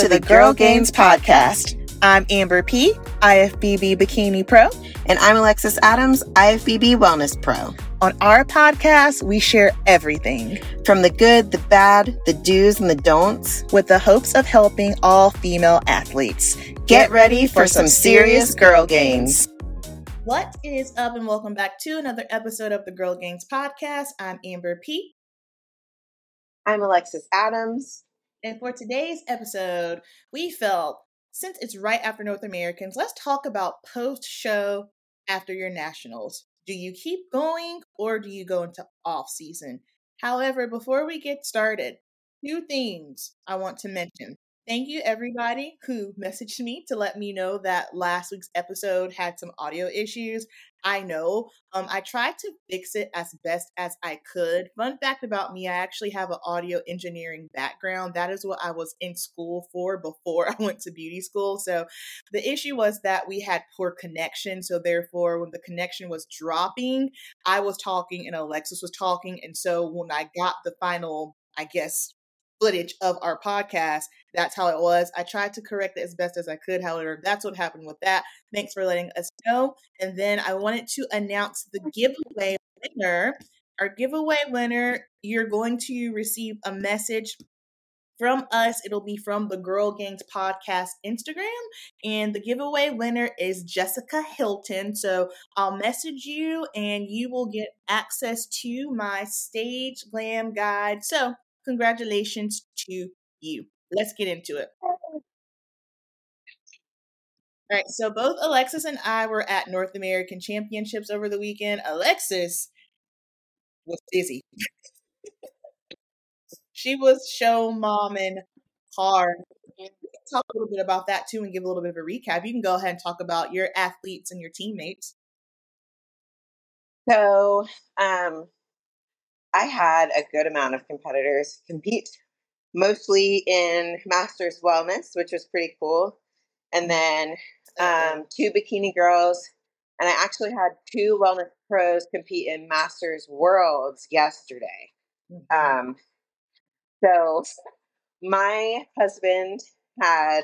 to the Girl Gainz Podcast. I'm Amber P, IFBB Bikini Pro. And I'm Alexis Adams, IFBB Wellness Pro. On our podcast, we share everything from the good, the bad, the do's, and the don'ts with the hopes of helping all female athletes. Get ready for some serious girl gains. What is up, and welcome back to another episode of the Girl Gainz Podcast. I'm Amber P. I'm Alexis Adams. And for today's episode, we felt since it's right after North Americans, let's talk about post show after your nationals. Do you keep going or do you go into off season? However, before we get started, two things I want to mention. Thank you, everybody who messaged me to let me know that last week's episode had some audio issues. I know. Um, I tried to fix it as best as I could. Fun fact about me, I actually have an audio engineering background. That is what I was in school for before I went to beauty school. So the issue was that we had poor connection. So therefore, when the connection was dropping, I was talking and Alexis was talking. And so when I got the final, I guess, footage of our podcast. That's how it was. I tried to correct it as best as I could. However, that's what happened with that. Thanks for letting us know. And then I wanted to announce the giveaway winner. Our giveaway winner, you're going to receive a message from us. It'll be from the Girl Gainz Podcast Instagram. And the giveaway winner is Jessica Hilton. So I'll message you and you will get access to my stage glam guide. So Congratulations to you. Let's get into it. All right, so both Alexis and I were at North American Championships over the weekend. Alexis was busy. she was show mom and hard. Talk a little bit about that too and give a little bit of a recap. You can go ahead and talk about your athletes and your teammates. So, um, I had a good amount of competitors compete, mostly in Masters Wellness, which was pretty cool. And then um, two bikini girls. And I actually had two wellness pros compete in Masters Worlds yesterday. Mm-hmm. Um, so my husband had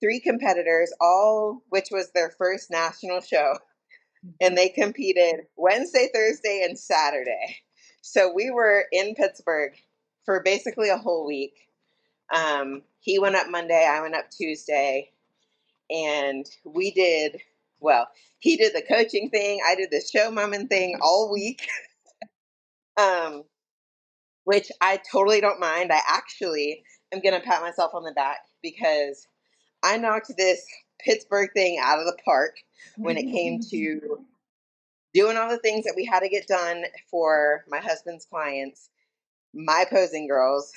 three competitors, all which was their first national show. And they competed Wednesday, Thursday, and Saturday. So we were in Pittsburgh for basically a whole week. Um, he went up Monday, I went up Tuesday, and we did well. He did the coaching thing, I did the show moment thing all week. um, which I totally don't mind. I actually am gonna pat myself on the back because I knocked this Pittsburgh thing out of the park when it came to doing all the things that we had to get done for my husband's clients, my posing girls.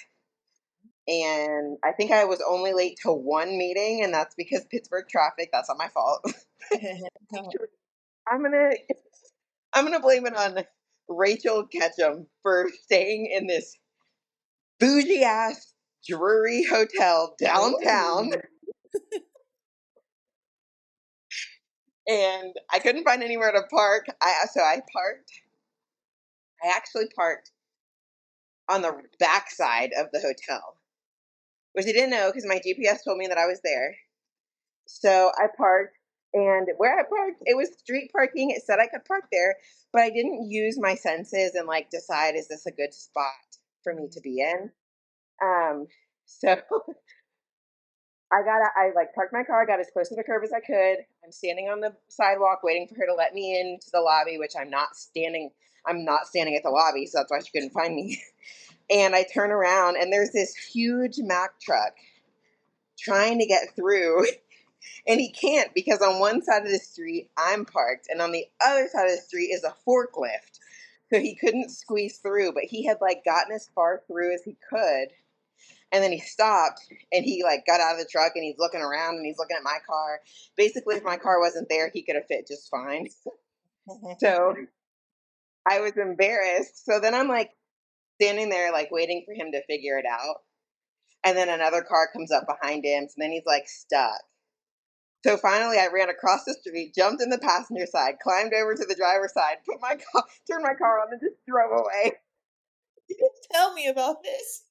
And I think I was only late to one meeting, and that's because Pittsburgh traffic. That's not my fault. I'm gonna I'm gonna blame it on Rachel Ketchum for staying in this bougie ass Drury hotel downtown and I couldn't find anywhere to park. I so I parked. I actually parked on the back side of the hotel, which I didn't know because my GPS told me that I was there. So I parked, and where I parked, it was street parking. It said I could park there, but I didn't use my senses and like decide is this a good spot for me to be in. Um, so I got I like parked my car, got as close to the curb as I could. I'm standing on the sidewalk waiting for her to let me into the lobby, which I'm not standing I'm not standing at the lobby, so that's why she couldn't find me. and I turn around and there's this huge Mack truck trying to get through. And he can't because on one side of the street I'm parked and on the other side of the street is a forklift. So he couldn't squeeze through, but he had like gotten as far through as he could and then he stopped and he like got out of the truck and he's looking around and he's looking at my car. Basically, if my car wasn't there, he could have fit just fine. so I was embarrassed. So then I'm like standing there, like waiting for him to figure it out. And then another car comes up behind him. So then he's like stuck. So finally, I ran across the street, jumped in the passenger side, climbed over to the driver's side, put my car, turned my car on, and just drove away. You didn't tell me about this.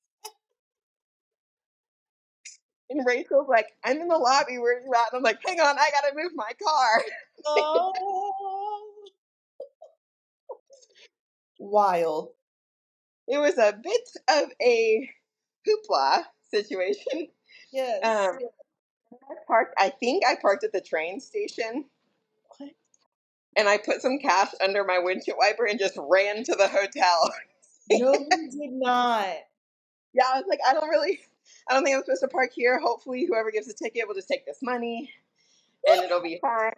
And Rachel's like, I'm in the lobby. Where you at? And I'm like, hang on, I gotta move my car. Oh. Wild. It was a bit of a hoopla situation. Yes. Um, I parked. I think I parked at the train station. What? And I put some cash under my windshield wiper and just ran to the hotel. no, you did not. Yeah, I was like, I don't really, I don't think I'm supposed to park here. Hopefully, whoever gives the ticket will just take this money, and it'll be fine.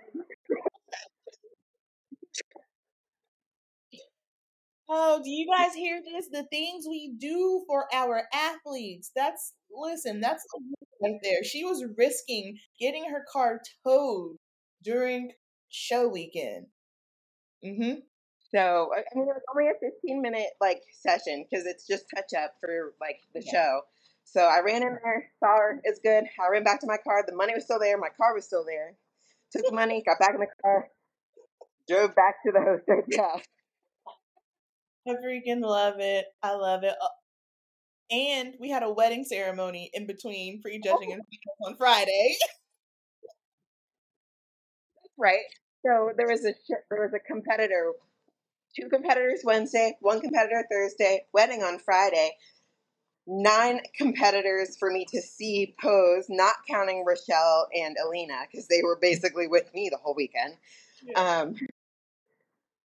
Oh, do you guys hear this? The things we do for our athletes. That's listen, that's right there. She was risking getting her car towed during show weekend. Mm-hmm. So I mean, it was only a 15 minute like session because it's just touch up for like the Yeah. show. So I ran in there, saw her, it's good. I ran back to my car. The money was still there. My car was still there. Took the money, got back in the car, drove back to the hotel. Yeah, I freaking love it. I love it. Uh, And we had a wedding ceremony in between prejudging and on Friday. Right. So there was a there was a competitor, two competitors Wednesday, one competitor Thursday, wedding on Friday. Nine competitors for me to see pose, not counting Rochelle and Alina because they were basically with me the whole weekend. Um,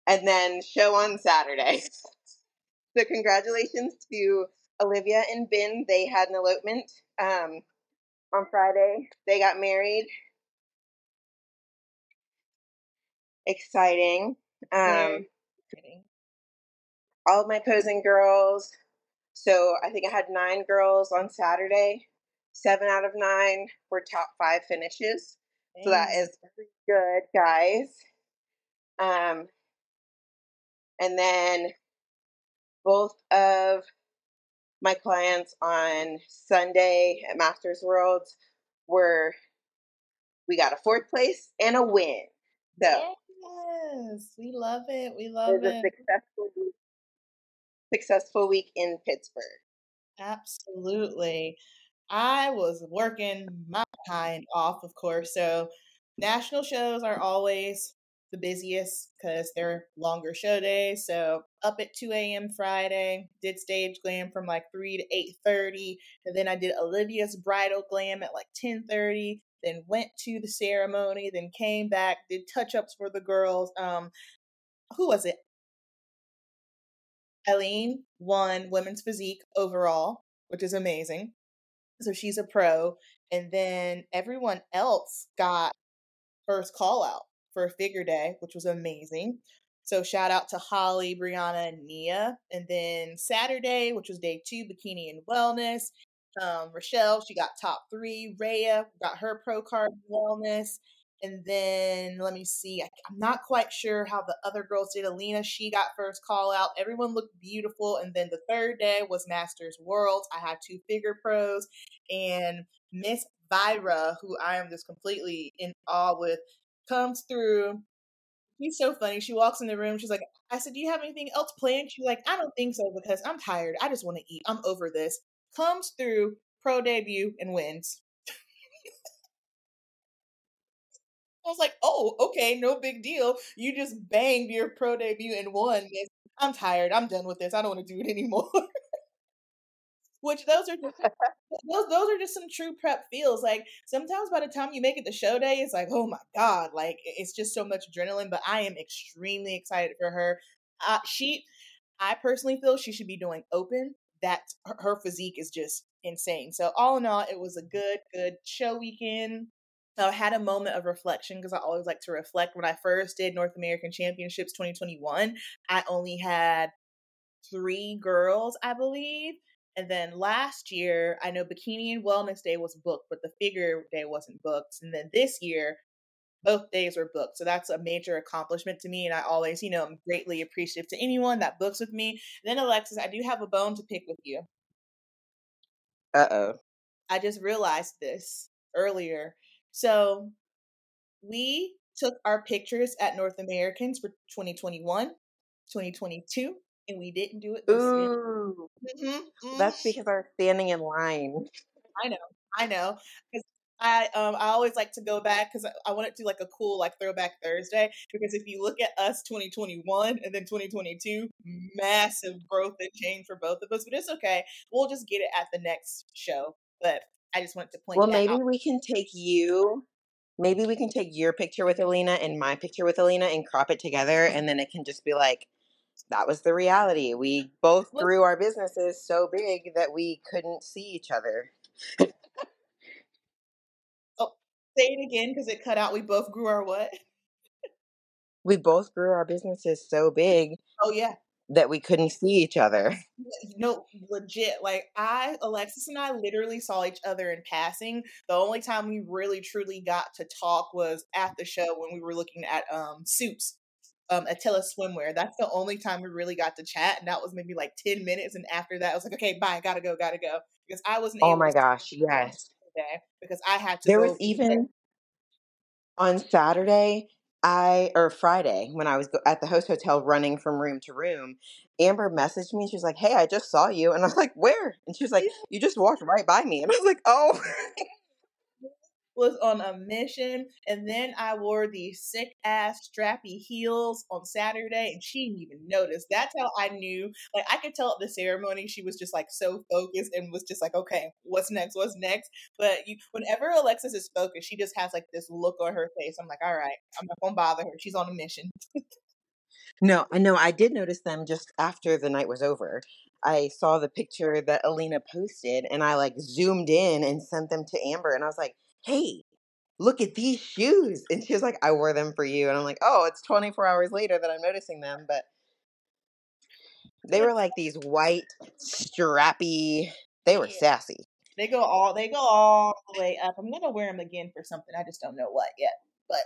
and then show on Saturday. so congratulations to Olivia and Ben. They had an elopement um, on Friday. They got married. Exciting. Um, all of my posing girls. So I think I had nine girls on Saturday. Seven out of nine were top five finishes. So that is pretty good, guys. Um, and then both of my clients on Sunday at Masters Worlds were we got a fourth place and a win. So Yes, we love it. We love it love was a it. successful week, successful week in Pittsburgh. Absolutely. I was working my behind off, of course. So national shows are always the busiest because they're longer show days. So up at 2 a.m. Friday, did stage glam from like 3 to 8.30. And then I did Olivia's bridal glam at like 10.30. Then went to the ceremony, then came back, did touch-ups for the girls. Um, who was it? Eileen won women's physique overall, which is amazing. So she's a pro. And then everyone else got first call out for figure day, which was amazing. So shout out to Holly, Brianna, and Nia. And then Saturday, which was day two, bikini and wellness. Um, Rochelle, she got top three. Rhea got her pro card wellness. And then let me see. I, I'm not quite sure how the other girls did. Alina, she got first call out. Everyone looked beautiful. And then the third day was Masters Worlds. I had two figure pros and Miss Vira, who I am just completely in awe with, comes through. She's so funny. She walks in the room. She's like, I said, Do you have anything else planned? She's like, I don't think so because I'm tired. I just want to eat. I'm over this. Comes through, pro debut, and wins. I was like, oh, okay, no big deal. You just banged your pro debut and won. I'm tired. I'm done with this. I don't want to do it anymore. Which those are just those those are just some true prep feels. Like sometimes by the time you make it to show day, it's like, oh my god, like it's just so much adrenaline. But I am extremely excited for her. Uh, she, I personally feel she should be doing open. That her physique is just insane. So all in all, it was a good good show weekend. I had a moment of reflection because I always like to reflect. When I first did North American Championships 2021, I only had three girls, I believe. And then last year, I know Bikini and Wellness Day was booked, but the figure day wasn't booked. And then this year, both days were booked. So that's a major accomplishment to me. And I always, you know, I'm greatly appreciative to anyone that books with me. And then, Alexis, I do have a bone to pick with you. Uh oh. I just realized this earlier. So we took our pictures at North Americans for 2021, 2022, and we didn't do it this year. Ooh. Mhm, That's mhm. because I was standing in line. I know. I know I um I always like to go back because I, I want to do like a cool like throwback Thursday because if you look at us 2021 and then 2022, massive growth and change for both of us. But it's okay. We'll just get it at the next show. But I just wanted to point. Well, maybe out. we can take you. Maybe we can take your picture with Alina and my picture with Alina and crop it together, and then it can just be like, that was the reality. We both grew our businesses so big that we couldn't see each other. Oh, say it again because it cut out. We both grew our what? We both grew our businesses so big Oh yeah. That we couldn't see each other. No, legit. Like I, Alexis and I literally saw each other in passing. The only time we really truly got to talk was at the show when we were looking at um suits. Um, Attila Swimwear. That's the only time we really got to chat, and that was maybe like ten minutes. And after that, I was like, "Okay, bye, gotta go, gotta go," because I wasn't. Oh able my to gosh, yes. today because I had to. There was even on Saturday, I or Friday when I was go- at the host hotel running from room to room. Amber messaged me. She was like, "Hey, I just saw you," and I was like, "Where?" And she was like, "You just walked right by me," and I was like, "Oh." was on a mission, and then I wore these sick ass strappy heels on Saturday, and she didn't even notice. That's how I knew. Like I could tell at the ceremony, she was just like so focused and was just like, "Okay, what's next? What's next?" But you, whenever Alexis is focused, she just has like this look on her face. I'm like, "All right, I'm not gonna bother her. She's on a mission." No, I know. I did notice them just after the night was over. I saw the picture that Alina posted and I like zoomed in and sent them to Amber and I was like, hey, look at these shoes. And she was like, I wore them for you. And I'm like, oh, it's 24 hours later that I'm noticing them. But they were like these white, strappy, they were Yeah. sassy. They go all they go all the way up. I'm gonna wear them again for something. I just don't know what yet. But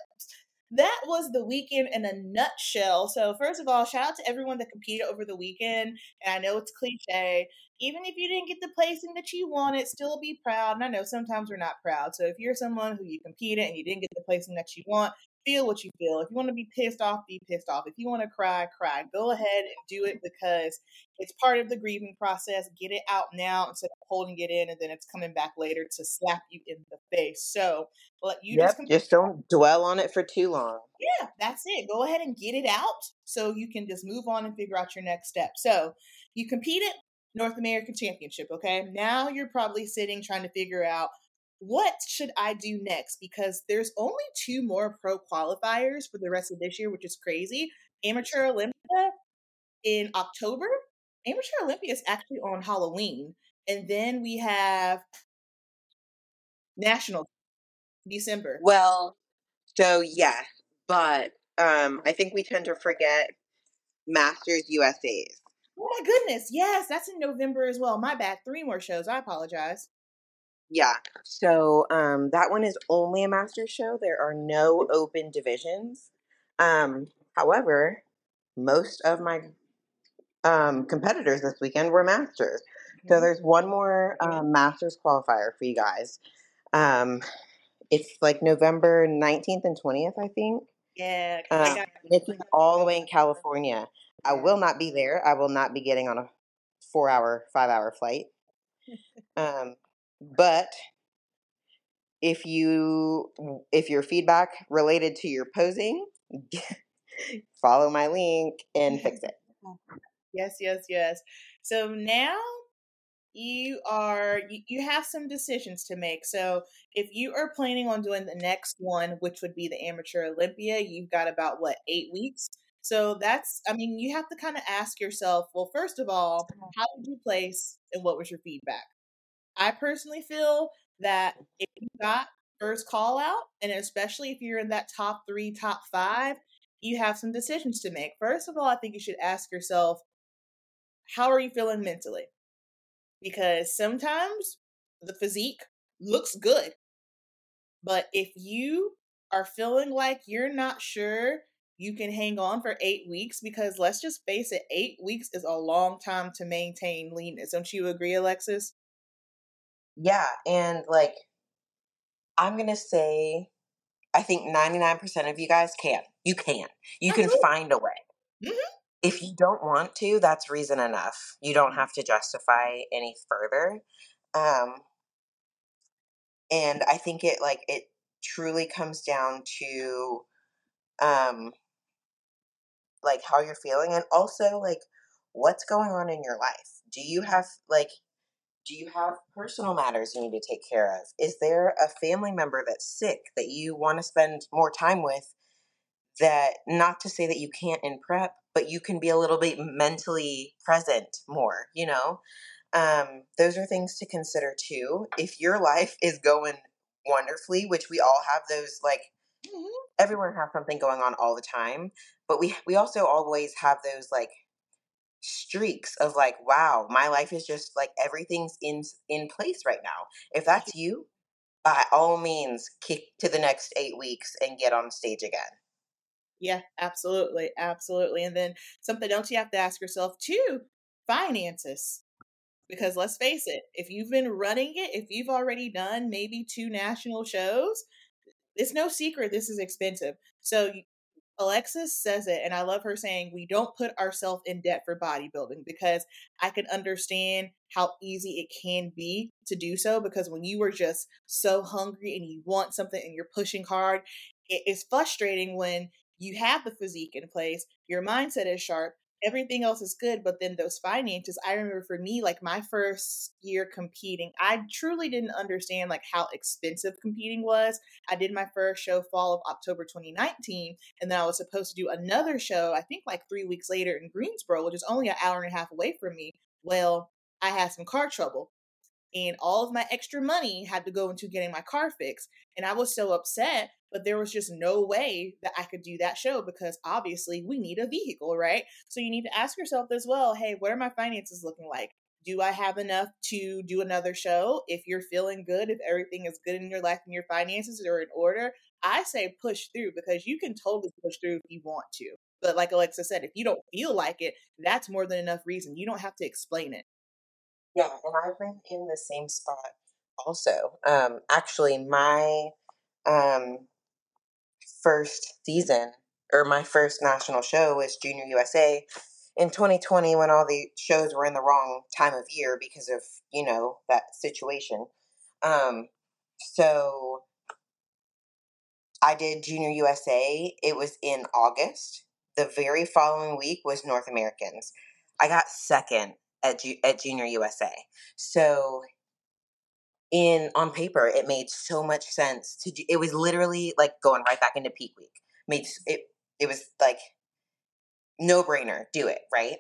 that was the weekend in a nutshell. So first of all, shout out to everyone that competed over the weekend. And I know it's cliche. Even if you didn't get the placing that you wanted, still be proud. And I know sometimes we're not proud. So if you're someone who you competed and you didn't get the placing that you want, feel what you feel. If you want to be pissed off, be pissed off. If you want to cry, cry. Go ahead and do it because it's part of the grieving process. Get it out now instead of holding it in and then it's coming back later to slap you in the face. So let you yep, just just don't dwell on it for too long. yeah, that's it. Go ahead and get it out so you can just move on and figure out your next step. So you competed North American Championship, okay? Now you're probably sitting trying to figure out what should I do next because there's only two more pro qualifiers for the rest of this year, which is crazy. Amateur Olympia in October. Amateur Olympia is actually on Halloween. And then we have National December. Well, so yeah, but um, I think we tend to forget Masters USA's. Oh my goodness. Yes, that's in November as well. My bad. Three more shows. I apologize. Yeah. So um, that one is only a Masters show. There are no open divisions. Um, however, most of my um, competitors this weekend were Masters. So there's one more um, Masters qualifier for you guys. Um, it's like November 19th and 20th, I think. Yeah. 'cause I Um, got- it's all the way in California. I will not be there. I will not be getting on a four hour, five hour flight. Um, but if you if your feedback related to your posing, follow my link and fix it. Yes, yes, yes. So now you are you, you have some decisions to make. So if you are planning on doing the next one, which would be the amateur Olympia, you've got about what eight weeks. So that's I mean, you have to kind of ask yourself, well, first of all, how did you place and what was your feedback? I personally feel that if you got first call out, and especially if you're in that top three, top five, you have some decisions to make. First of all, I think you should ask yourself, how are you feeling mentally? Because sometimes the physique looks good. But if you are feeling like you're not sure you can hang on for eight weeks, because let's just face it, eight weeks is a long time to maintain leanness. Don't you agree, Alexis? Yeah, and like I'm gonna say, I think 99% of you guys can. You can. You can Absolutely. find a way. Mhm. If you don't want to, that's reason enough. You don't have to justify any further. Um, and I think it like it truly comes down to um like how you're feeling and also like what's going on in your life. Do you have like do you have personal matters you need to take care of? Is there a family member that's sick that you want to spend more time with? That not to say that you can't in prep, but you can be a little bit mentally present more, you know? Um, those are things to consider too. If your life is going wonderfully, which we all have those like mm-hmm. everyone has something going on all the time, but we we also always have those like streaks of like wow my life is just like everything's in in place right now. If that's you. by all means kick to the next eight weeks and get on stage again. Yeah absolutely absolutely and then something else you have to ask yourself too finances because let's face it if you've been running it if you've already done maybe two national shows it's no secret this is expensive so Alexis says it, and I love her saying, We don't put ourselves in debt for bodybuilding because I can understand how easy it can be to do so. Because when you are just so hungry and you want something and you're pushing hard, it is frustrating when you have the physique in place, your mindset is sharp, everything else is good but then those finances i remember for me like my first year competing i truly didn't understand like how expensive competing was. I did my first show fall of october 2019 and then i was supposed to do another show i think like three weeks later in greensboro which is only an hour and a half away from me. Well i had some car trouble and all of my extra money had to go into getting my car fixed. And I was so upset, but there was just no way that I could do that show because obviously we need a vehicle, right? So you need to ask yourself as well hey, what are my finances looking like? Do I have enough to do another show? If you're feeling good, if everything is good in your life and your finances are in order, I say push through because you can totally push through if you want to. But like Alexa said, if you don't feel like it, that's more than enough reason. You don't have to explain it. Yeah, and I've been in the same spot also. Um, actually, my um, first season or my first national show was Junior USA in 2020 when all the shows were in the wrong time of year because of you know that situation. Um, so I did Junior USA. It was in August. The very following week was North Americans. I got second at at Junior USA. So in on paper, it made so much sense to do. It was literally like going right back into peak week. Made it. It was like no brainer. Do it right.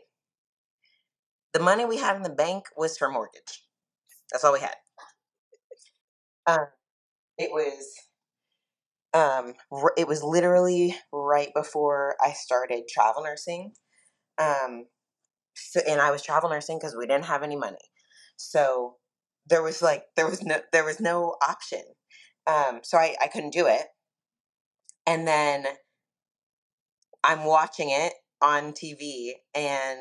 The money we had in the bank was for mortgage. That's all we had. Um, it was um, it was literally right before I started travel nursing. Um, so, and I was travel nursing because we didn't have any money. So there was like there was no there was no option. Um, so I, I couldn't do it. And then I'm watching it on TV and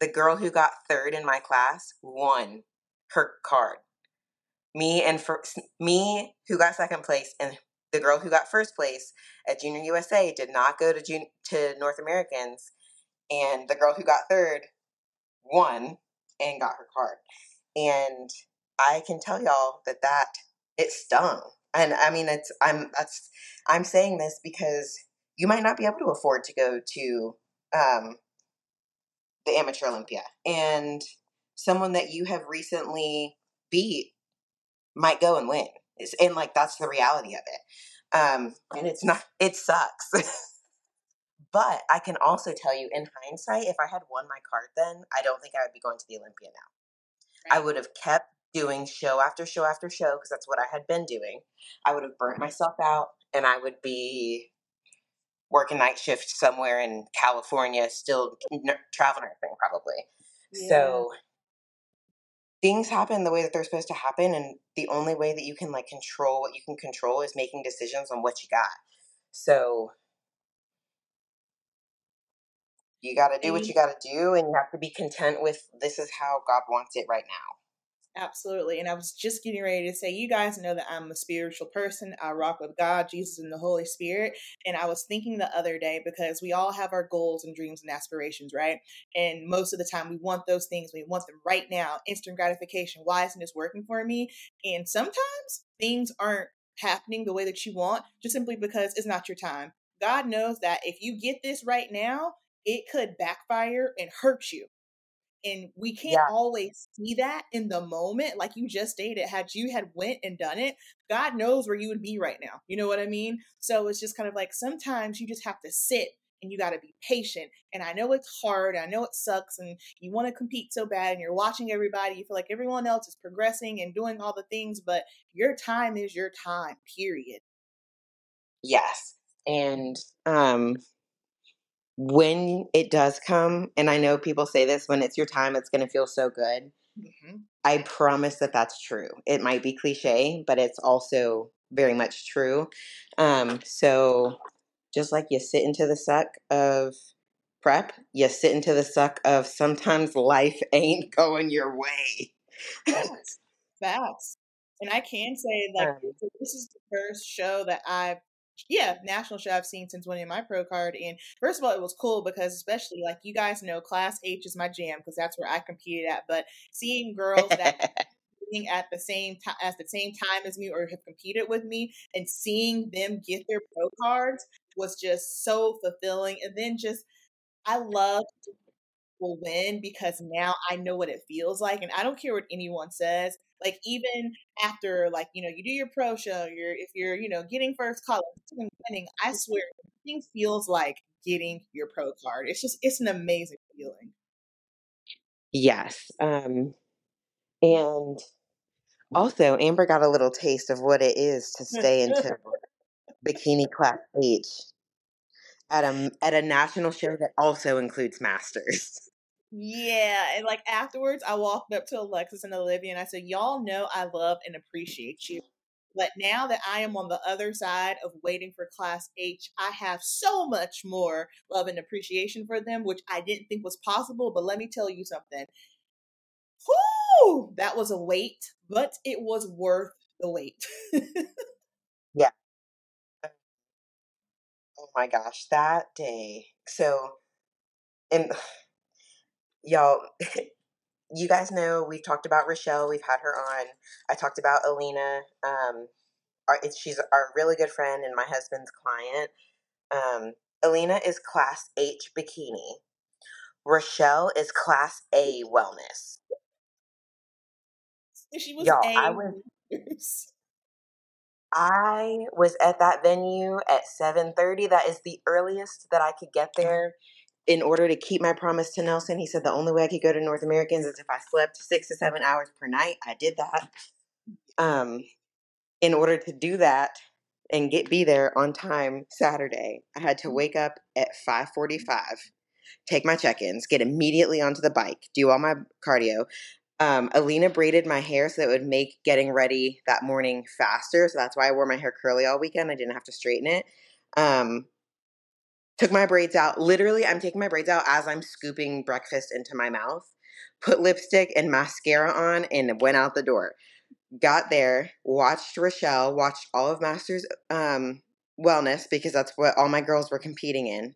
the girl who got third in my class won her card. Me and for me who got second place and the girl who got first place at Junior USA did not go to Jun- to North Americans and the girl who got third won and got her card. And I can tell y'all that that it stung. And I mean, it's I'm that's I'm saying this because you might not be able to afford to go to um, the Amateur Olympia, and someone that you have recently beat might go and win. And like that's the reality of it. Um, and it's not. It sucks. But I can also tell you, in hindsight, if I had won my card then, I don't think I would be going to the Olympia now. Right. I would have kept doing show after show after show because that's what I had been doing. I would have burnt myself out and I would be working night shift somewhere in California, still n- travel nursing probably. Yeah. So things happen the way that they're supposed to happen and the only way that you can like control what you can control is making decisions on what you got. So you got to do what you got to do, and you have to be content with this is how God wants it right now. Absolutely. And I was just getting ready to say, you guys know that I'm a spiritual person. I rock with God, Jesus, and the Holy Spirit. And I was thinking the other day because we all have our goals and dreams and aspirations, right? And most of the time we want those things. We want them right now, instant gratification. Why isn't this working for me? And sometimes things aren't happening the way that you want just simply because it's not your time. God knows that if you get this right now, it could backfire and hurt you. And we can't yeah. always see that in the moment like you just stated had you had went and done it god knows where you would be right now you know what i mean? So it's just kind of like sometimes you just have to sit and you got to be patient and i know it's hard i know it sucks and you want to compete so bad and you're watching everybody you feel like everyone else is progressing and doing all the things but your time is your time period. Yes and um when it does come, and I know people say this when it's your time, it's going to feel so good. Mm-hmm. I promise that that's true. It might be cliche, but it's also very much true. Um, so just like you sit into the suck of prep, you sit into the suck of sometimes life ain't going your way. Facts. Facts. And I can say, like, um, this is the first show that I've yeah, national show I've seen since winning my pro card. And first of all, it was cool because especially like you guys know, Class H is my jam because that's where I competed at. But seeing girls that at the same time at the same time as me or have competed with me and seeing them get their pro cards was just so fulfilling. And then just I love will win because now I know what it feels like. And I don't care what anyone says. Like even after like, you know, you do your pro show, you're if you're, you know, getting first call winning, I swear everything feels like getting your pro card. It's just it's an amazing feeling. Yes. Um and also Amber got a little taste of what it is to stay into bikini class H at a at a national show that also includes masters. Yeah, and like afterwards, I walked up to Alexis and Olivia and I said, "Y'all know I love and appreciate you, but now that I am on the other side of waiting for Class H, I have so much more love and appreciation for them, which I didn't think was possible. But let me tell you something. Whoo! That was a wait, but it was worth the wait. yeah. Oh my gosh, that day. So, and y'all, you guys know we've talked about Rochelle. We've had her on. I talked about Alina. Um, our, she's our really good friend and my husband's client. Um, Alina is class H bikini. Rochelle is class A wellness. She was Y'all, A. I was. I was at that venue at 7:30. That is the earliest that I could get there in order to keep my promise to Nelson, he said the only way I could go to North Americans is if I slept six to seven hours per night. I did that. Um, in order to do that and get be there on time Saturday, I had to wake up at five forty five, take my check ins, get immediately onto the bike, do all my cardio. Um, Alina braided my hair so that it would make getting ready that morning faster. So that's why I wore my hair curly all weekend. I didn't have to straighten it. Um, took my braids out. Literally, I'm taking my braids out as I'm scooping breakfast into my mouth, put lipstick and mascara on, and went out the door. Got there, watched Rochelle, watched all of Masters um, Wellness because that's what all my girls were competing in.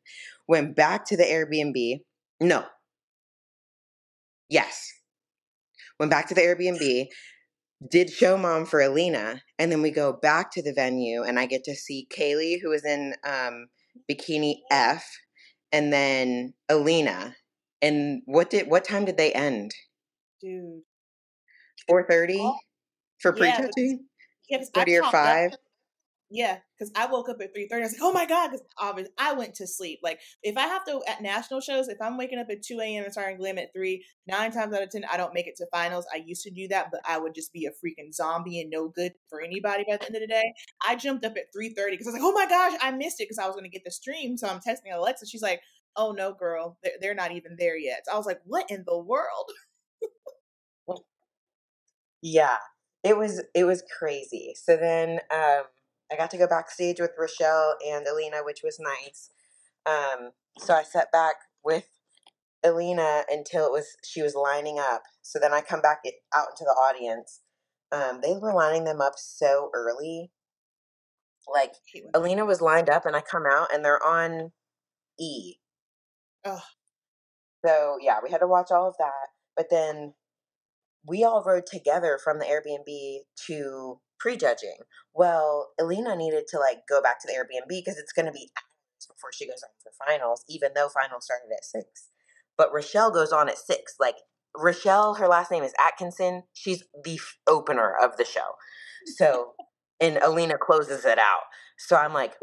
Went back to the Airbnb. No. Yes. Went back to the Airbnb, did show mom for Alina, and then we go back to the venue, and I get to see Kaylee, who is in um, Bikini F, and then Alina. And what did what time did they end? Dude, four thirty for prejudging. Yeah, thirty or five. Yeah, because I woke up at three thirty. I was like, "Oh my god!" Because obviously I went to sleep. Like if I have to at national shows, if I'm waking up at two a.m. and starting glam at three, nine times out of ten I don't make it to finals. I used to do that, but I would just be a freaking zombie and no good for anybody by the end of the day. I jumped up at three thirty because I was like, "Oh my gosh, I missed it!" Because I was going to get the stream. So I'm texting Alexa. She's like, "Oh no, girl, they're, they're not even there yet." So I was like, "What in the world?" yeah, it was it was crazy. So then. um I got to go backstage with Rochelle and Alina, which was nice. Um, so I sat back with Alina until it was she was lining up. So then I come back out into the audience. Um, they were lining them up so early. Like Alina was lined up, and I come out, and they're on E. Oh. So yeah, we had to watch all of that. But then we all rode together from the Airbnb to prejudging. Well, Alina needed to like go back to the Airbnb because it's going to be hours before she goes on for finals, even though finals started at six. But Rochelle goes on at six. Like Rochelle, her last name is Atkinson. She's the f- opener of the show. So, and Alina closes it out. So I'm like,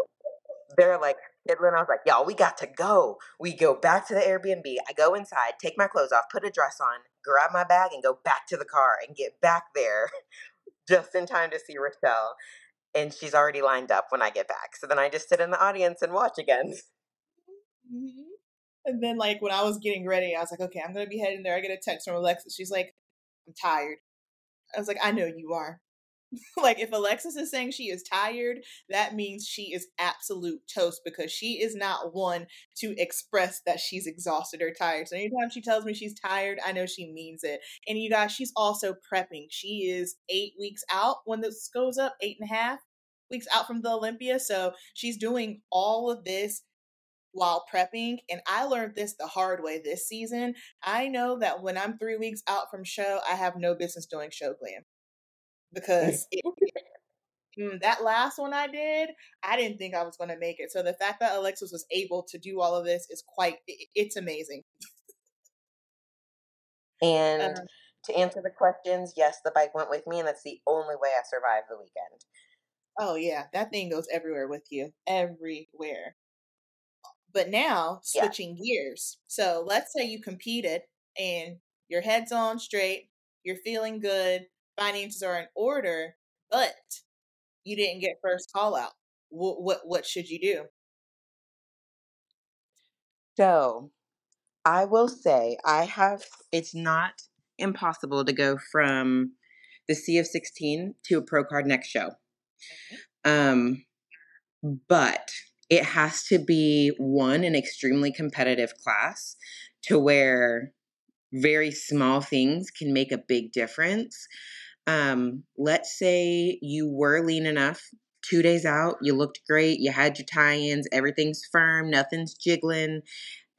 they're like fiddling. I was like, y'all, we got to go. We go back to the Airbnb. I go inside, take my clothes off, put a dress on, grab my bag, and go back to the car and get back there just in time to see Rochelle. And she's already lined up when I get back. So then I just sit in the audience and watch again. Mm-hmm. And then, like, when I was getting ready, I was like, okay, I'm going to be heading there. I get a text from Alexis. She's like, I'm tired. I was like, I know you are. like if Alexis is saying she is tired, that means she is absolute toast because she is not one to express that she's exhausted or tired. So anytime she tells me she's tired, I know she means it. And you guys, she's also prepping. She is eight weeks out when this goes up, eight and a half weeks out from the Olympia. So she's doing all of this while prepping. And I learned this the hard way this season. I know that when I'm three weeks out from show, I have no business doing show glam because it, mm, that last one I did, I didn't think I was going to make it. So the fact that Alexis was able to do all of this is quite, it, it's amazing. and um, to answer the questions, yes, the bike went with me, and that's the only way I survived the weekend. Oh, yeah, that thing goes everywhere with you, everywhere. But now, switching yeah. gears. So let's say you competed and your head's on straight, you're feeling good, finances are in order, but you didn't get first call out. What what what should you do? So, I will say I have it's not impossible to go from the Sea of 16 to a pro card next show. Um but it has to be one an extremely competitive class to where very small things can make a big difference um, let's say you were lean enough two days out, you looked great, you had your tie ins, everything's firm, nothing's jiggling,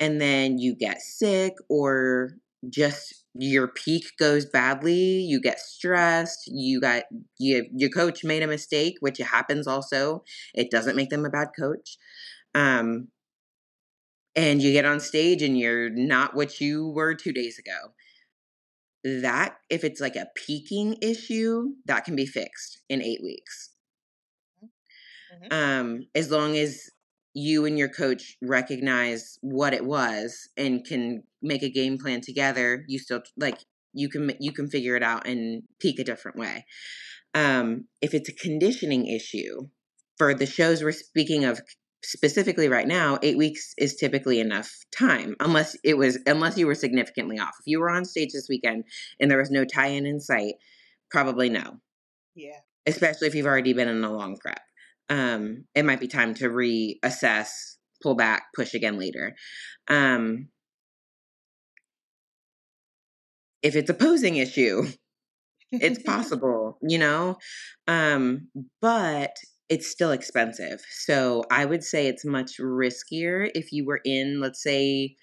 and then you get sick or just your peak goes badly, you get stressed, you got you your coach made a mistake, which happens also. It doesn't make them a bad coach. Um and you get on stage and you're not what you were 2 days ago that if it's like a peaking issue that can be fixed in eight weeks. Mm-hmm. um as long as you and your coach recognize what it was and can make a game plan together you still like you can you can figure it out and peak a different way. Um if it's a conditioning issue for the shows we're speaking of specifically right now, eight weeks is typically enough time, unless it was unless you were significantly off. If you were on stage this weekend and there was no tie-in in sight, probably no. Yeah. Especially if you've already been in a long prep. Um, it might be time to reassess, pull back, push again later. Um, if it's a posing issue, it's possible, you know? Um, but it's still expensive. So I would say it's much riskier if you were in, let's say,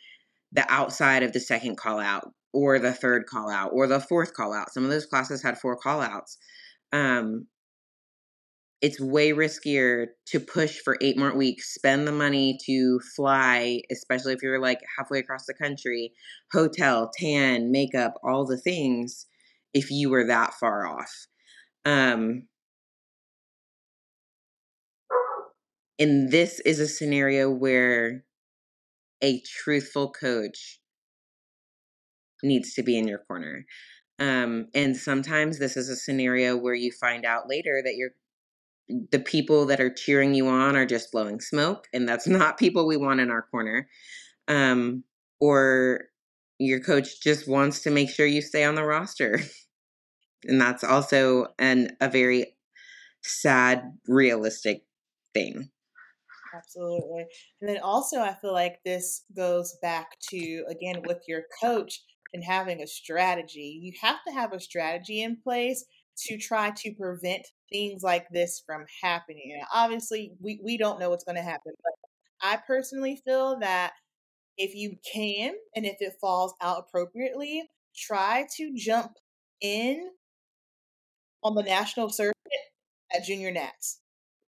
the outside of the second call out or the third call out or the fourth call out. Some of those classes had four call outs. Um, it's way riskier to push for eight more weeks, spend the money to fly, especially if you're like halfway across the country, hotel, tan, makeup, all the things, if you were that far off. Um, And this is a scenario where a truthful coach needs to be in your corner. Um, and sometimes this is a scenario where you find out later that you're the people that are cheering you on are just blowing smoke, and that's not people we want in our corner. Um, or your coach just wants to make sure you stay on the roster. and that's also an a very sad realistic thing. Absolutely. And then also, I feel like this goes back to, again, with your coach and having a strategy. You have to have a strategy in place to try to prevent things like this from happening. Obviously, we, we don't know what's going to happen, but I personally feel that if you can and if it falls out appropriately, try to jump in on the national circuit at junior nats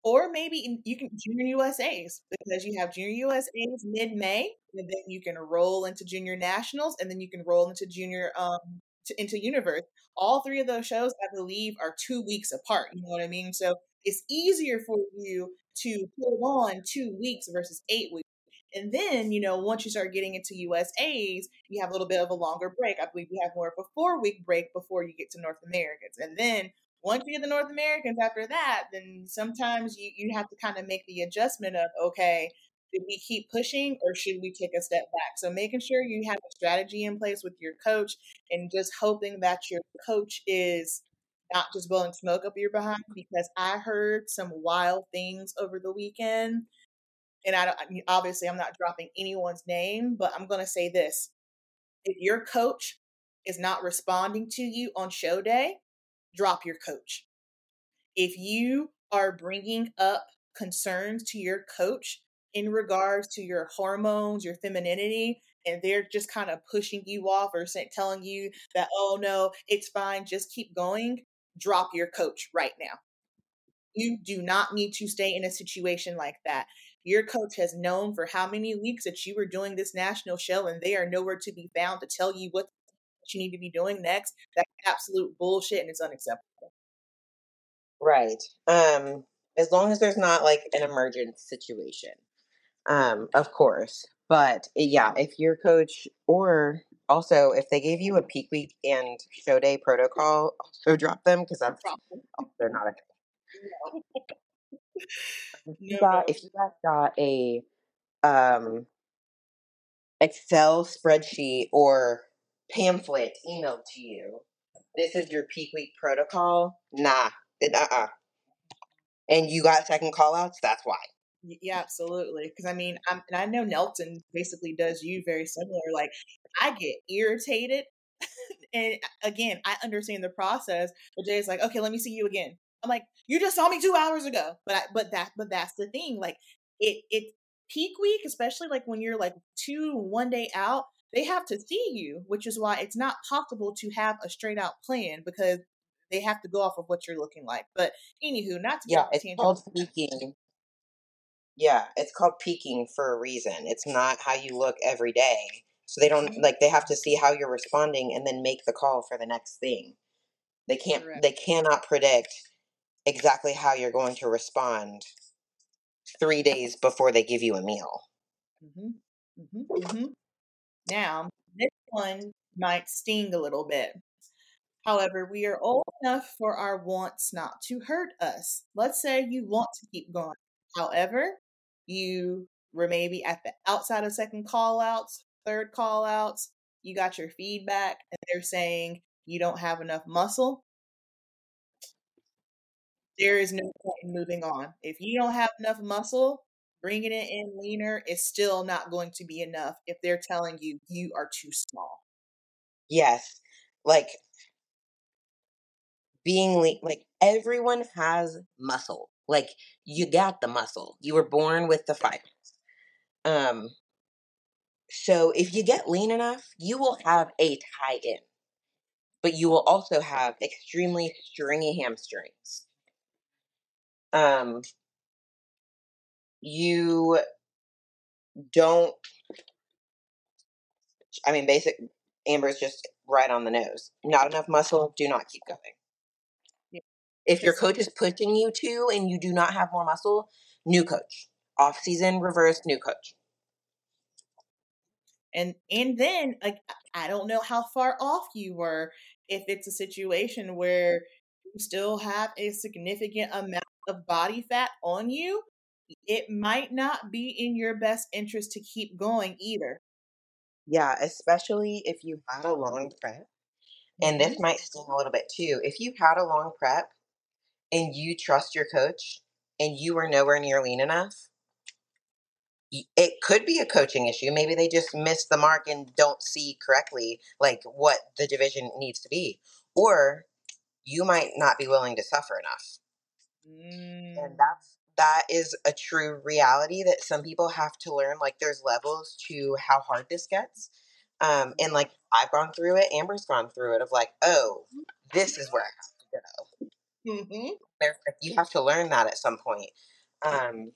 or maybe you can junior USAs because you have junior USAs mid May, and then you can roll into junior nationals, and then you can roll into junior um to, into universe. All three of those shows, I believe, are two weeks apart. You know what I mean? So it's easier for you to pull on two weeks versus eight weeks. And then, you know, once you start getting into USAs, you have a little bit of a longer break. I believe you have more of a four week break before you get to North Americans. And then once you get the North Americans after that, then sometimes you, you have to kind of make the adjustment of, okay, do we keep pushing or should we take a step back? So making sure you have a strategy in place with your coach and just hoping that your coach is not just blowing smoke up your behind because I heard some wild things over the weekend. And I don't, obviously I'm not dropping anyone's name, but I'm going to say this. If your coach is not responding to you on show day, drop your coach. If you are bringing up concerns to your coach in regards to your hormones, your femininity, and they're just kind of pushing you off or telling you that, oh no, it's fine, just keep going, drop your coach right now. You do not need to stay in a situation like that. Your coach has known for how many weeks that you were doing this national show and they are nowhere to be found to tell you what you need to be doing next. That's absolute bullshit and it's unacceptable. Right. Um, as long as there's not like an emergent situation. Um, of course. But eh, yeah, if your coach or also if they gave you a peak week and show day protocol, also drop them because that's they're not a if you got if you guys got a um Excel spreadsheet or pamphlet emailed to you. This is your peak week protocol. Nah, uh uh And you got second call outs, that's why. Yeah, absolutely. Because I mean, I'm, and I know Nelson basically does you very similar. Like, I get irritated, and again, I understand the process. But Jay's like, okay, let me see you again. I'm like, you just saw me two hours ago. But I, but that but that's the thing. Like, it it peak week, especially like when you're like two one day out they have to see you, which is why it's not possible to have a straight out plan because they have to go off of what you're looking like. But anywho, not to yeah, it's called peaking. Yeah, it's called peaking for a reason. It's not how you look every day. So they don't like they have to see how you're responding and then make the call for the next thing. They can't Correct. they cannot predict exactly how you're going to respond 3 days before they give you a meal. Mm-hmm. Mm-hmm. mm-hmm. Now, this one might sting a little bit. However, we are old enough for our wants not to hurt us. Let's say you want to keep going. However, you were maybe at the outside of second call outs, third call outs, you got your feedback, and they're saying you don't have enough muscle. There is no point in moving on. If you don't have enough muscle, bringing it in leaner is still not going to be enough if they're telling you you are too small. Yes. Like being lean, like everyone has muscle. Like you got the muscle. You were born with the fibers. Um so if you get lean enough, you will have a tie in. But you will also have extremely stringy hamstrings. Um you don't I mean basic Amber's just right on the nose. Not enough muscle, do not keep going. Yeah. If your coach is pushing you to and you do not have more muscle, new coach. Off season, reverse, new coach. And and then like I don't know how far off you were if it's a situation where you still have a significant amount of body fat on you it might not be in your best interest to keep going either. Yeah, especially if you had a long prep. And this mm-hmm. might sting a little bit too. If you had a long prep and you trust your coach and you were nowhere near lean enough, it could be a coaching issue. Maybe they just missed the mark and don't see correctly like what the division needs to be. Or you might not be willing to suffer enough. Mm. And that's that is a true reality that some people have to learn. Like there's levels to how hard this gets. Um, and like I've gone through it, Amber's gone through it of like, oh, this is where I have to go. Mm-hmm. You have to learn that at some point. Um,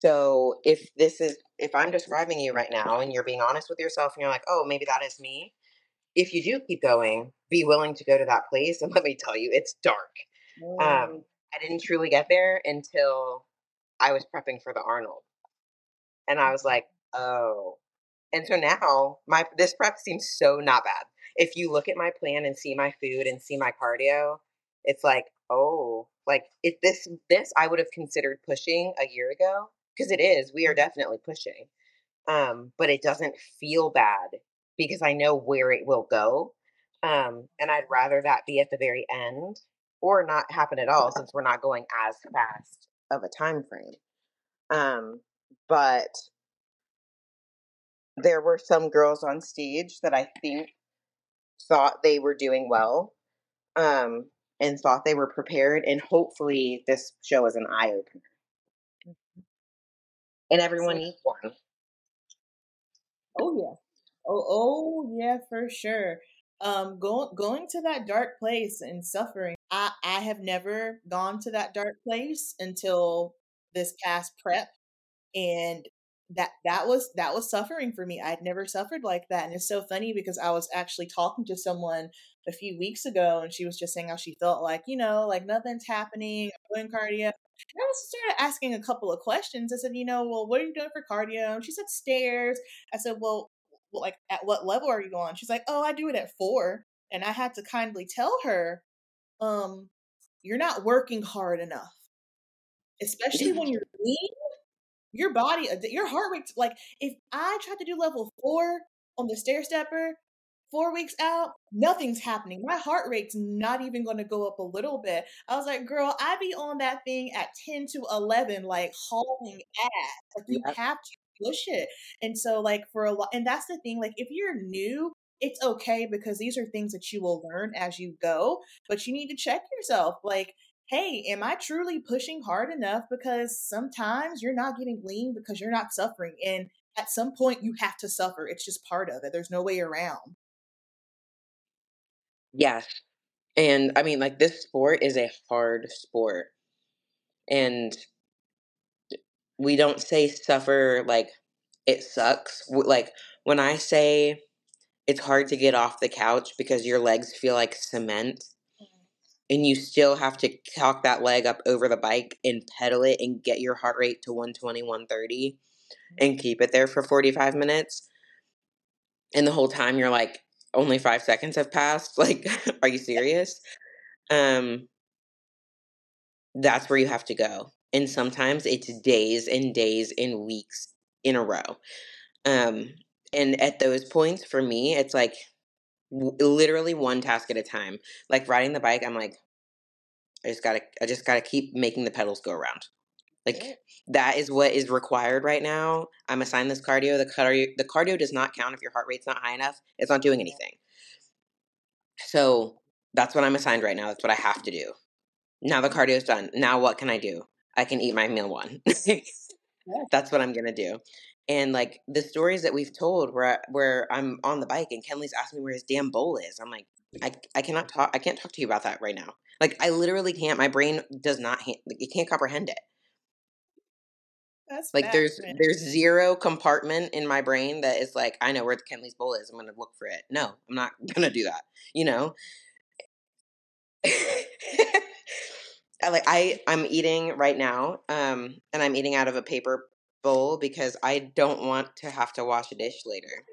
so if this is if I'm describing you right now and you're being honest with yourself and you're like, oh, maybe that is me. If you do keep going, be willing to go to that place. And let me tell you, it's dark. Mm. Um, I didn't truly get there until I was prepping for the Arnold. And I was like, oh. And so now my this prep seems so not bad. If you look at my plan and see my food and see my cardio, it's like, oh, like if this this I would have considered pushing a year ago because it is. We are mm-hmm. definitely pushing. Um, but it doesn't feel bad because I know where it will go. Um, and I'd rather that be at the very end or not happen at all since we're not going as fast of a time frame. Um, but there were some girls on stage that I think thought they were doing well um, and thought they were prepared. And hopefully, this show is an eye opener and everyone needs one. Oh yeah. Oh oh yeah, for sure. Um going going to that dark place and suffering. I I have never gone to that dark place until this past prep and that that was that was suffering for me. I'd never suffered like that, and it's so funny because I was actually talking to someone a few weeks ago, and she was just saying how she felt like you know like nothing's happening, I'm doing cardio. And I was started asking a couple of questions. I said, you know, well, what are you doing for cardio? And she said stairs. I said, well, like at what level are you on? She's like, oh, I do it at four, and I had to kindly tell her, um, you're not working hard enough, especially when you're lean your body, your heart rate, like if I tried to do level four on the stair stepper, four weeks out, nothing's happening. My heart rate's not even going to go up a little bit. I was like, girl, I'd be on that thing at 10 to 11, like hauling ass. Like, you yeah. have to push it. And so, like, for a lot, and that's the thing, like, if you're new, it's okay because these are things that you will learn as you go, but you need to check yourself. Like, hey, am I truly pushing hard enough? Because sometimes you're not getting lean because you're not suffering. And at some point, you have to suffer. It's just part of it. There's no way around. Yes. And I mean, like, this sport is a hard sport. And we don't say suffer like it sucks. Like, when I say it's hard to get off the couch because your legs feel like cement, and you still have to cock that leg up over the bike and pedal it and get your heart rate to 120 130 and keep it there for 45 minutes. And the whole time you're like only 5 seconds have passed like are you serious? Um that's where you have to go. And sometimes it's days and days and weeks in a row. Um and at those points for me it's like literally one task at a time. Like riding the bike, I'm like, I just gotta, I just gotta keep making the pedals go around. Like that is what is required right now. I'm assigned this cardio. The cardio, the cardio does not count if your heart rate's not high enough. It's not doing anything. So that's what I'm assigned right now. That's what I have to do. Now the cardio's done. Now what can I do? I can eat my meal one. that's what I'm gonna do. And like the stories that we've told where where I'm on the bike and Kenley's asking me where his damn bowl is. I'm like, I, I cannot talk I can't talk to you about that right now. Like I literally can't. My brain does not it can't comprehend it. That's like there's man. there's zero compartment in my brain that is like I know where the Kenley's bowl is. I'm gonna look for it. No, I'm not gonna do that. You know. I like I I'm eating right now, um, and I'm eating out of a paper bowl because I don't want to have to wash a dish later.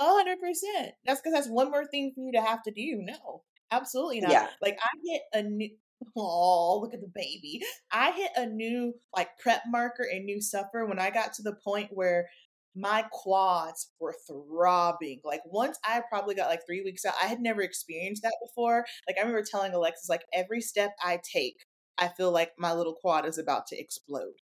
hundred percent. That's because that's one more thing for you to have to do. No, absolutely not. Yeah. Like I hit a new. Oh, look at the baby. I hit a new like prep marker and new suffer when I got to the point where my quads were throbbing. Like once I probably got like three weeks out, I had never experienced that before. Like I remember telling Alexis, like every step I take, I feel like my little quad is about to explode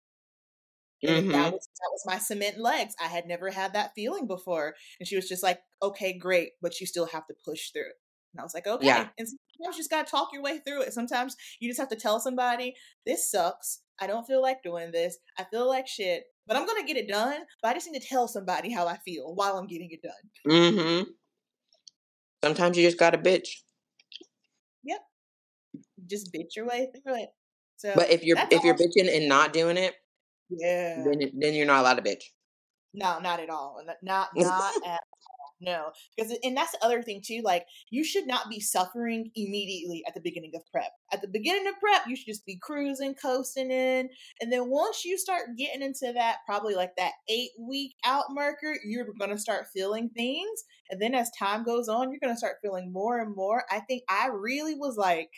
mm-hmm. that was that was my cement legs. I had never had that feeling before. And she was just like, okay, great, but you still have to push through. And I was like, okay. Yeah. And sometimes you just gotta talk your way through it. Sometimes you just have to tell somebody, this sucks. I don't feel like doing this. I feel like shit, but I'm gonna get it done. But I just need to tell somebody how I feel while I'm getting it done. Mm-hmm. Sometimes you just gotta bitch. Yep. Just bitch your way through it. So But if you're if you're bitching and not doing it, yeah. Then, then you're not allowed to bitch. No, not at all. Not not at all. no because and that's the other thing too like you should not be suffering immediately at the beginning of prep at the beginning of prep you should just be cruising coasting in and then once you start getting into that probably like that eight week out marker you're going to start feeling things and then as time goes on you're going to start feeling more and more i think i really was like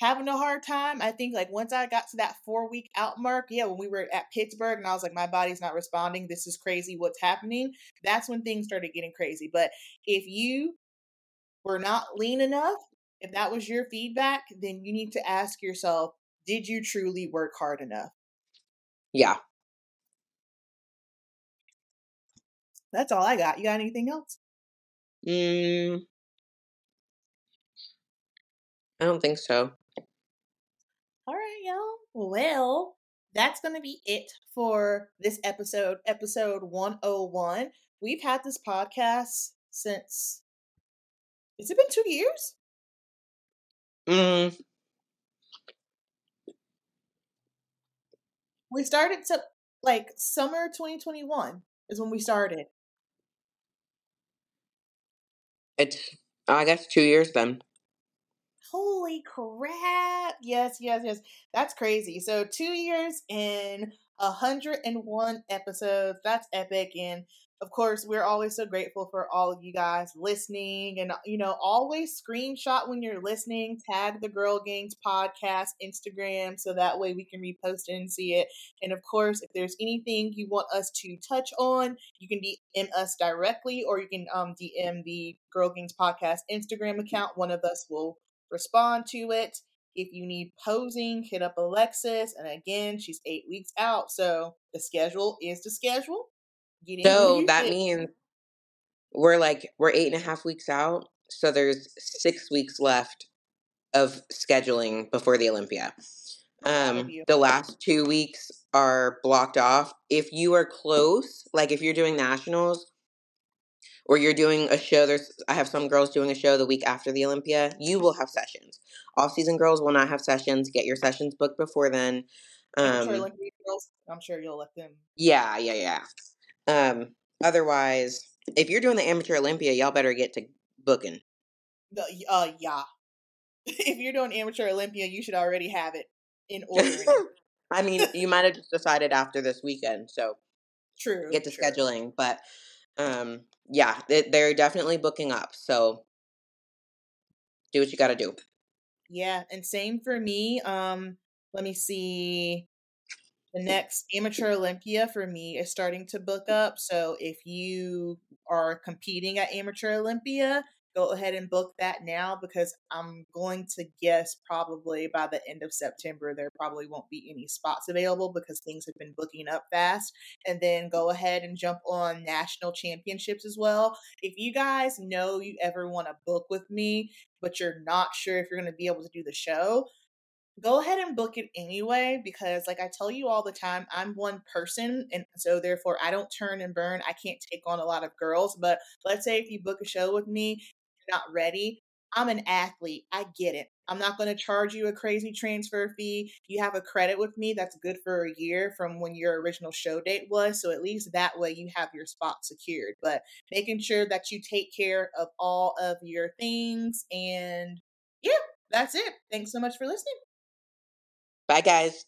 having a hard time. I think like once I got to that four week out mark, yeah, when we were at Pittsburgh and I was like, my body's not responding. This is crazy. What's happening? That's when things started getting crazy. But if you were not lean enough, if that was your feedback, then you need to ask yourself, did you truly work hard enough? Yeah. That's all I got. You got anything else? Mm, I don't think so. All right, y'all. Well, that's going to be it for this episode, episode 101. We've had this podcast since. Has it been two years? Mm. We started to like summer 2021 is when we started. It's I guess two years then holy crap. Yes, yes, yes. That's crazy. So, two years in 101 episodes. That's epic. And of course, we're always so grateful for all of you guys listening and, you know, always screenshot when you're listening, tag the Girl Gainz podcast Instagram so that way we can repost it and see it. And of course, if there's anything you want us to touch on, you can DM us directly or you can um, DM the Girl Gainz podcast Instagram account. One of us will respond to it. If you need posing, hit up Alexis. And again, she's eight weeks out. So the schedule is the schedule. so that means we're like, we're eight and a half weeks out. So there's six weeks left of scheduling before the Olympia. Um, the last two weeks are blocked off. If you are close, like if you're doing nationals, or you're doing a show there's i have some girls doing a show the week after the olympia you will have sessions. Off season girls will not have sessions get your sessions booked before then um, I'm, sure I'm sure you'll let them. Yeah yeah yeah. Um otherwise if you're doing the amateur olympia y'all better get to booking. The, uh yeah. If you're doing amateur olympia you should already have it in order. I mean you might have just decided after this weekend so true get to true. scheduling but um yeah, they're definitely booking up. So do what you got to do. Yeah, and same for me. Um, let me see. The next amateur Olympia for me is starting to book up. So if you are competing at amateur Olympia, go ahead and book that now because I'm going to guess probably by the end of September there probably won't be any spots available because things have been booking up fast. And then go ahead and jump on national championships as well. If you guys know you ever want to book with me, but you're not sure if you're going to be able to do the show, go ahead and book it anyway because like i tell you all the time i'm one person and so therefore i don't turn and burn i can't take on a lot of girls but let's say if you book a show with me not ready. I'm an athlete. I get it. I'm not going to charge you a crazy transfer fee. You have a credit with me that's good for a year from when your original show date was. So at least that way you have your spot secured. But making sure that you take care of all of your things. And yeah, that's it. Thanks so much for listening. Bye, guys.